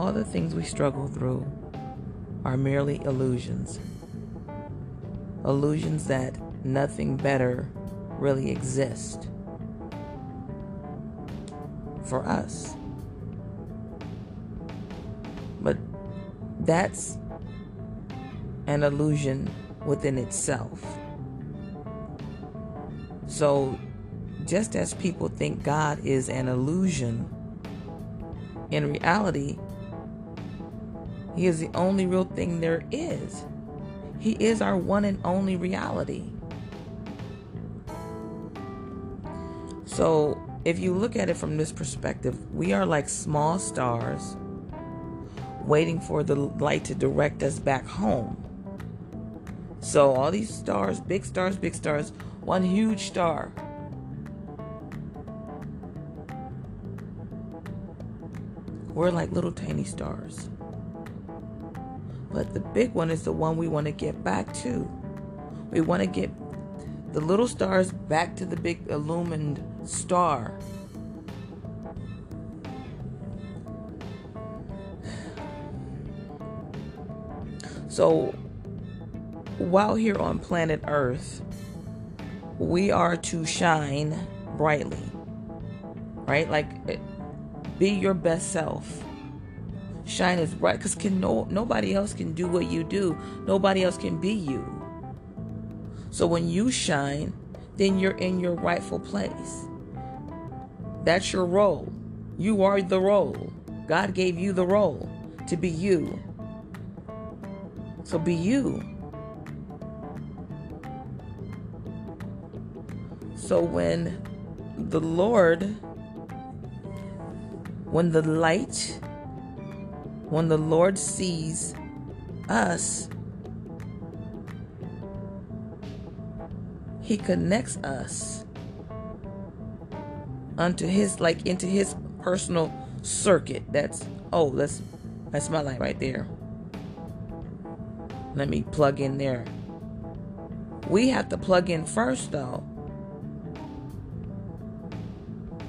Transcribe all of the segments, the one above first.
all the things we struggle through are merely illusions. Illusions that nothing better really exists for us. But that's an illusion within itself. So, just as people think God is an illusion, in reality, He is the only real thing there is. He is our one and only reality. So, if you look at it from this perspective, we are like small stars waiting for the light to direct us back home. So, all these stars, big stars, big stars, one huge star. We're like little tiny stars. But the big one is the one we want to get back to. We want to get the little stars back to the big illumined star. So, while here on planet Earth, we are to shine brightly, right? Like, eh, be your best self. Shine as bright because can no nobody else can do what you do. Nobody else can be you. So when you shine, then you're in your rightful place. That's your role. You are the role. God gave you the role to be you. So be you. So when the Lord, when the light, when the Lord sees us, He connects us unto His, like into His personal circuit. That's, oh, that's, that's my light right there. Let me plug in there. We have to plug in first, though.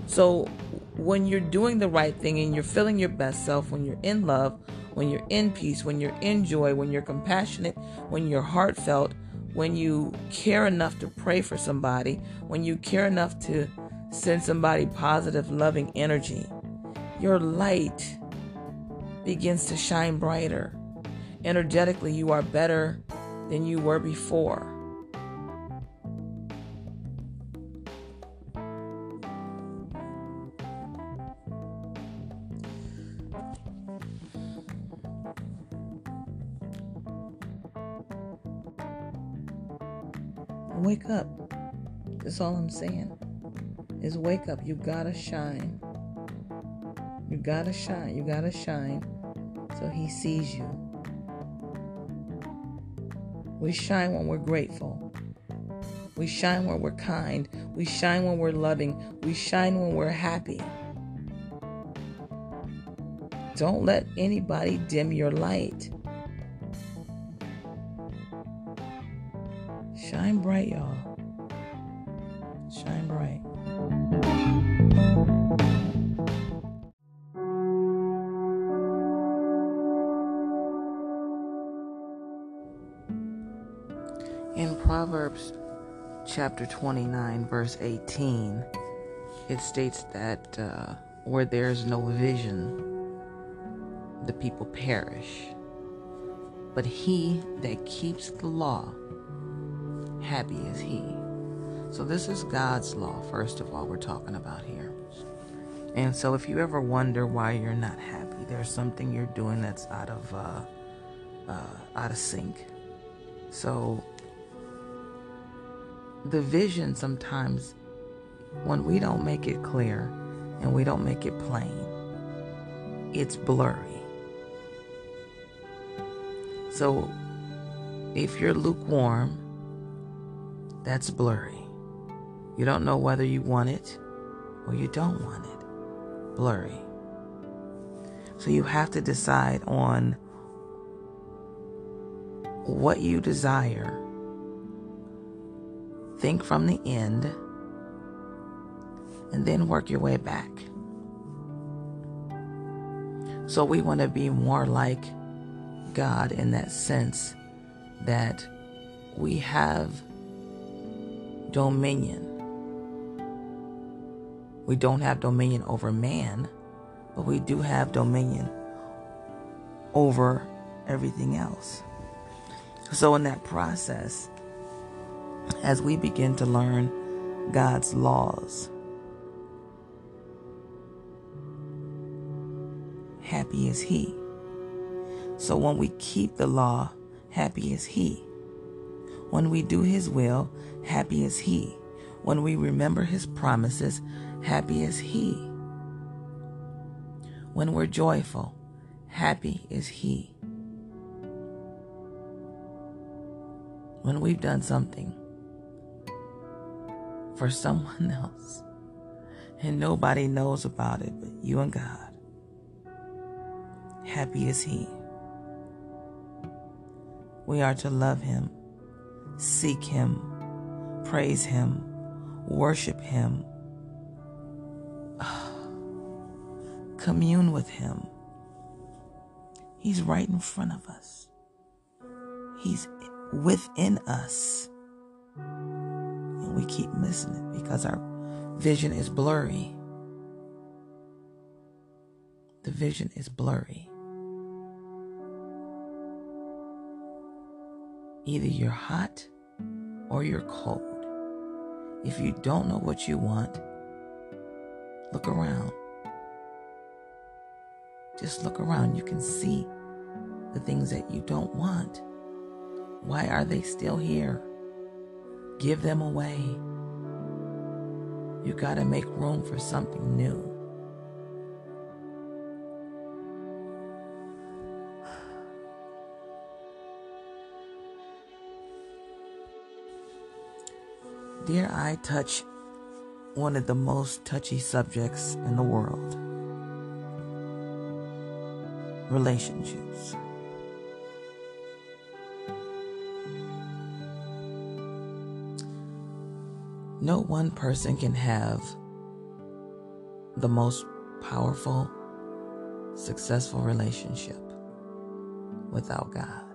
So, when you're doing the right thing and you're feeling your best self, when you're in love, when you're in peace, when you're in joy, when you're compassionate, when you're heartfelt, when you care enough to pray for somebody, when you care enough to send somebody positive, loving energy, your light begins to shine brighter. Energetically, you are better than you were before. Wake up. That's all I'm saying. Is wake up. You gotta shine. You gotta shine. You gotta shine so he sees you. We shine when we're grateful. We shine when we're kind. We shine when we're loving. We shine when we're happy. Don't let anybody dim your light. Shine bright, y'all. Shine bright. In Proverbs chapter 29, verse 18, it states that uh, where there's no vision, the people perish. But he that keeps the law, happy is he. So, this is God's law, first of all, we're talking about here. And so, if you ever wonder why you're not happy, there's something you're doing that's out of uh, uh, out of sync. So, the vision sometimes, when we don't make it clear and we don't make it plain, it's blurry. So, if you're lukewarm, that's blurry. You don't know whether you want it or you don't want it. Blurry. So you have to decide on what you desire. Think from the end and then work your way back. So we want to be more like God in that sense that we have dominion. We don't have dominion over man, but we do have dominion over everything else. So, in that process, as we begin to learn God's laws, happy is He. So, when we keep the law, happy is He. When we do His will, happy is He. When we remember His promises, happy is He. When we're joyful, happy is He. When we've done something for someone else and nobody knows about it but you and God, happy is He. We are to love Him, seek Him, praise Him, worship Him, commune with Him. He's right in front of us. He's within us. And we keep missing it because our vision is blurry. The vision is blurry. Either you're hot or you're cold. If you don't know what you want, look around. Just look around. You can see the things that you don't want. Why are they still here? Give them away. You got to make room for something new. Dare I touch one of the most touchy subjects in the world relationships. No one person can have the most powerful, successful relationship without God.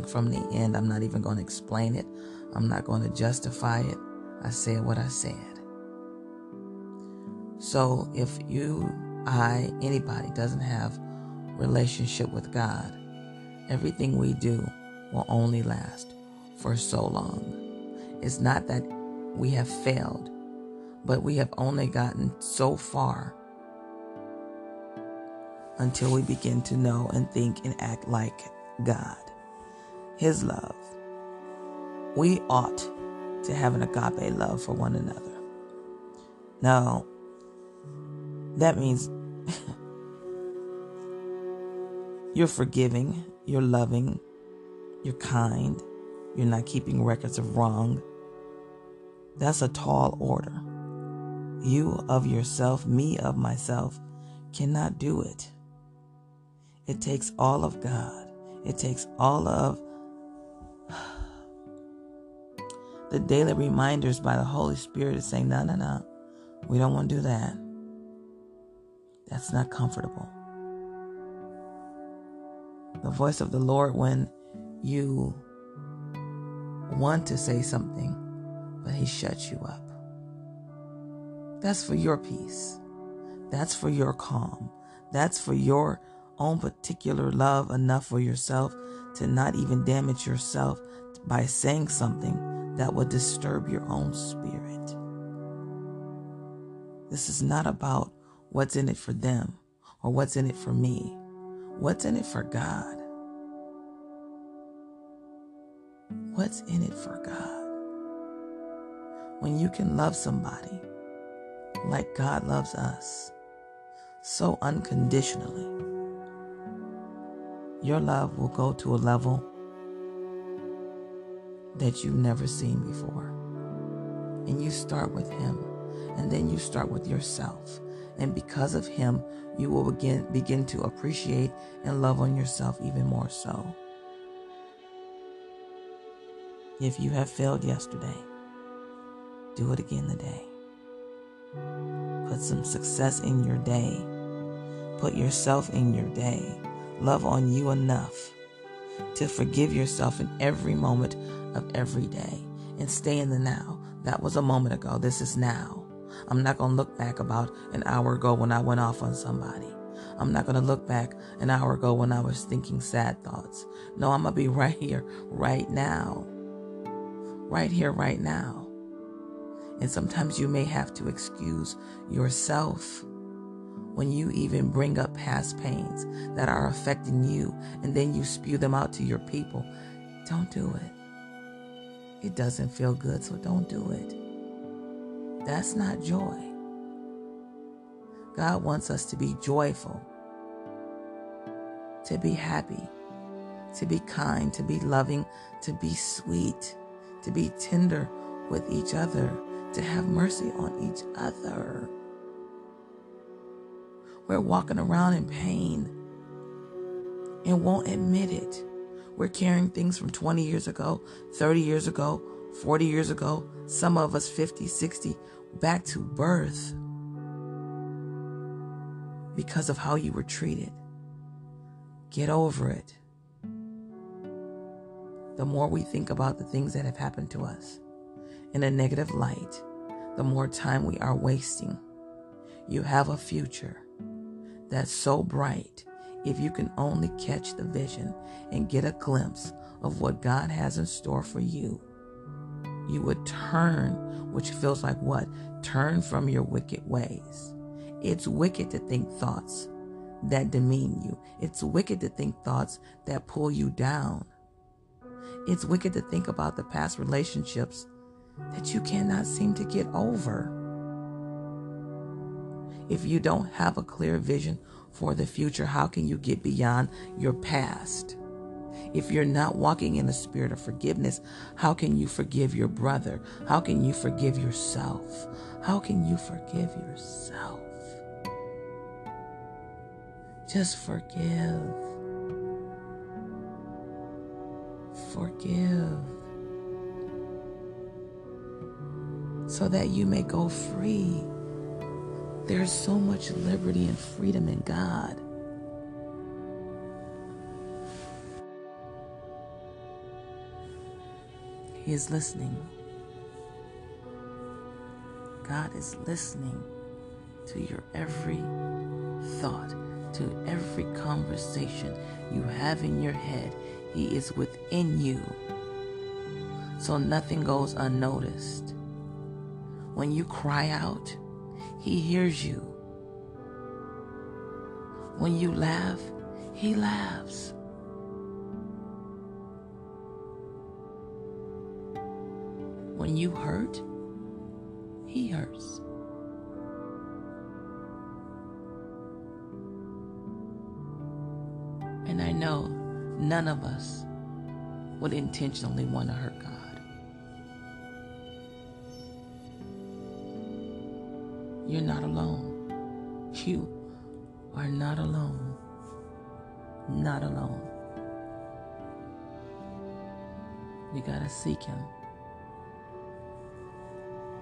From the end, I'm not even going to explain it. I'm not going to justify it. I said what I said. So if you, I, anybody doesn't have relationship with God, everything we do will only last for so long. It's not that we have failed, but we have only gotten so far until we begin to know and think and act like God. His love. We ought to have an agape love for one another. Now, that means you're forgiving, you're loving, you're kind, you're not keeping records of wrong. That's a tall order. You of yourself, me of myself, cannot do it. It takes all of God. It takes all of the daily reminders by the Holy Spirit to say, no, no, no, we don't want to do that. That's not comfortable. The voice of the Lord when you want to say something, but he shuts you up. That's for your peace. That's for your calm. That's for your own particular love enough for yourself to not even damage yourself by saying something that would disturb your own spirit. This is not about what's in it for them or what's in it for me. What's in it for God? What's in it for God? When you can love somebody like God loves us, so unconditionally, your love will go to a level that you've never seen before. And you start with Him, and then you start with yourself. And because of Him, you will begin, begin to appreciate and love on yourself even more so. If you have failed yesterday, do it again today. Put some success in your day. Put yourself in your day. Love on you enough to forgive yourself in every moment of every day and stay in the now. That was a moment ago. This is now. I'm not going to look back about an hour ago when I went off on somebody. I'm not going to look back an hour ago when I was thinking sad thoughts. No, I'm going to be right here, right now. Right here, right now. And sometimes you may have to excuse yourself when you even bring up past pains that are affecting you and then you spew them out to your people. Don't do it. It doesn't feel good, so don't do it. That's not joy. God wants us to be joyful, to be happy, to be kind, to be loving, to be sweet, to be tender with each other, to have mercy on each other. We're walking around in pain and won't admit it. We're carrying things from 20 years ago, 30 years ago, 40 years ago, some of us 50, 60, back to birth because of how you were treated. Get over it. The more we think about the things that have happened to us in a negative light, the more time we are wasting. You have a future that's so bright if you can only catch the vision and get a glimpse of what God has in store for you. You would turn, which feels like what? Turn from your wicked ways it's wicked to think thoughts that demean you. It's wicked to think thoughts that pull you down. It's wicked to think about the past relationships that you cannot seem to get over. If you don't have a clear vision for the future, how can you get beyond your past? If you're not walking in the spirit of forgiveness, how can you forgive your brother? How can you forgive yourself? How can you forgive yourself? Just forgive. Forgive. So that you may go free. There's so much liberty and freedom in God. He is listening. God is listening to your every thought to every conversation you have in your head. He is within you. So nothing goes unnoticed. When you cry out, He hears you. When you laugh, He laughs. When you hurt, He hurts. And I know none of us would intentionally want to hurt You're not alone. You are not alone. Not alone. You got to seek Him.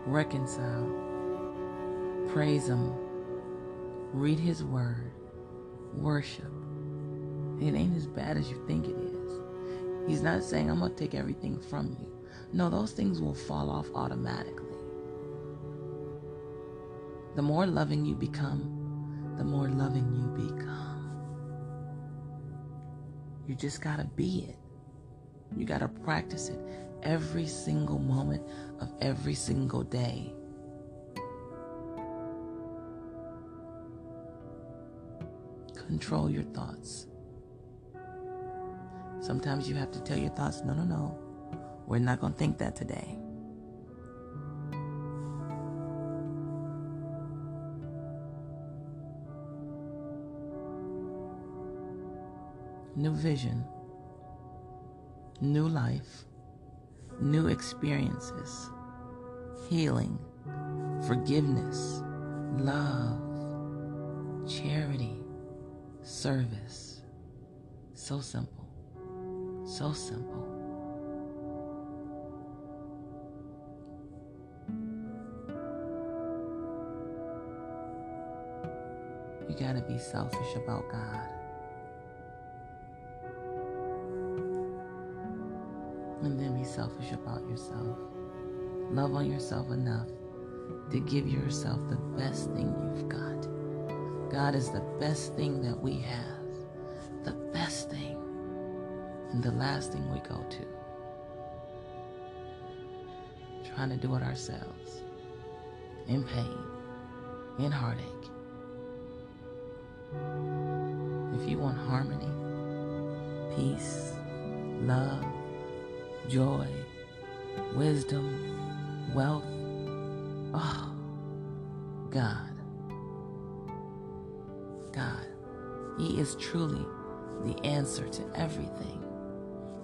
Reconcile. Praise Him. Read His Word. Worship it ain't as bad as you think it is. He's not saying, I'm going to take everything from you. No, those things will fall off automatically. The more loving you become, the more loving you become. You just got to be it. You got to practice it every single moment of every single day. Control your thoughts. Sometimes you have to tell your thoughts, no, no, no. We're not going to think that today. New vision, new life, new experiences, healing, forgiveness, love, charity, service. So simple. So simple. You got to be selfish about God. Selfish about yourself. Love on yourself enough to give yourself the best thing you've got. God is the best thing that we have, the best thing, and the last thing we go to. Trying to do it ourselves, in pain, in heartache. If you want harmony, peace, love, joy, wisdom, wealth, oh, God. God. He is truly the answer to everything.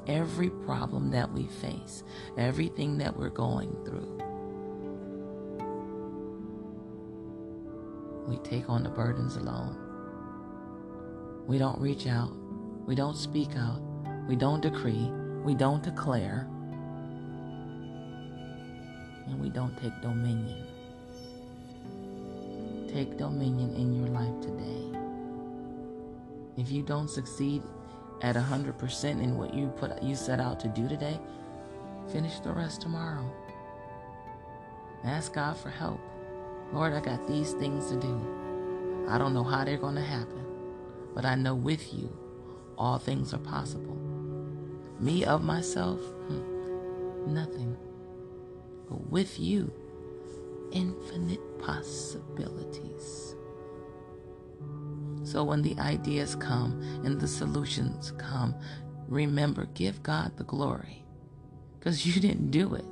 Every problem that we face, everything that we're going through. We take on the burdens alone. We don't reach out. We don't speak out. We don't decree. We don't declare. And we don't take dominion. Take dominion in your life today. If you don't succeed at 100% in what you put you set out to do today, finish the rest tomorrow. Ask God for help. Lord, I got these things to do. I don't know how they're going to happen, but I know with you all things are possible. Me of myself, hmm, nothing. But with you, infinite possibilities. So when the ideas come and the solutions come, remember, give God the glory. Because you didn't do it.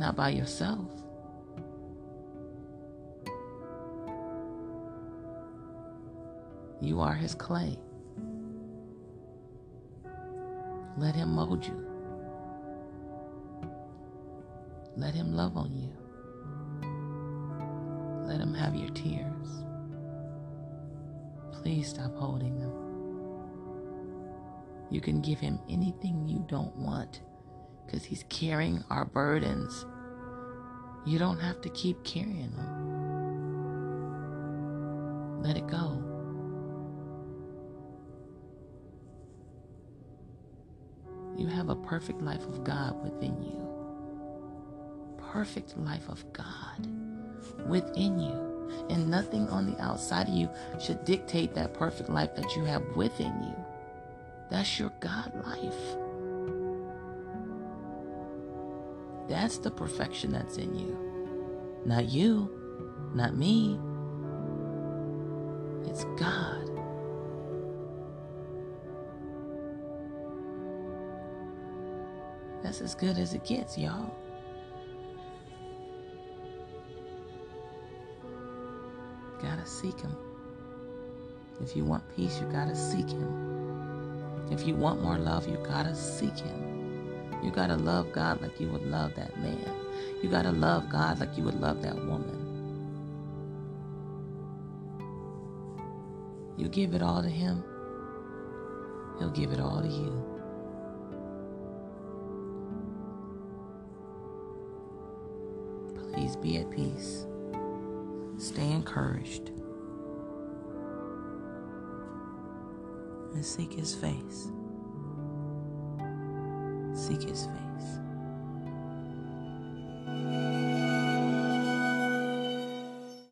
Not by yourself. You are his clay. Let him mold you. Let him love on you. Let him have your tears. Please stop holding them. You can give him anything you don't want because he's carrying our burdens. You don't have to keep carrying them. Let it go. You have a perfect life of God within you. Perfect life of God within you. And nothing on the outside of you should dictate that perfect life that you have within you. That's your God life. That's the perfection that's in you. Not you, not me. It's God. That's as good as it gets, y'all. Gotta seek Him. If you want peace, you gotta seek Him. If you want more love, you gotta seek Him. You gotta love God like you would love that man. You gotta love God like you would love that woman. You give it all to Him, He'll give it all to you. Be at peace. Stay encouraged. And seek his face. Seek his face.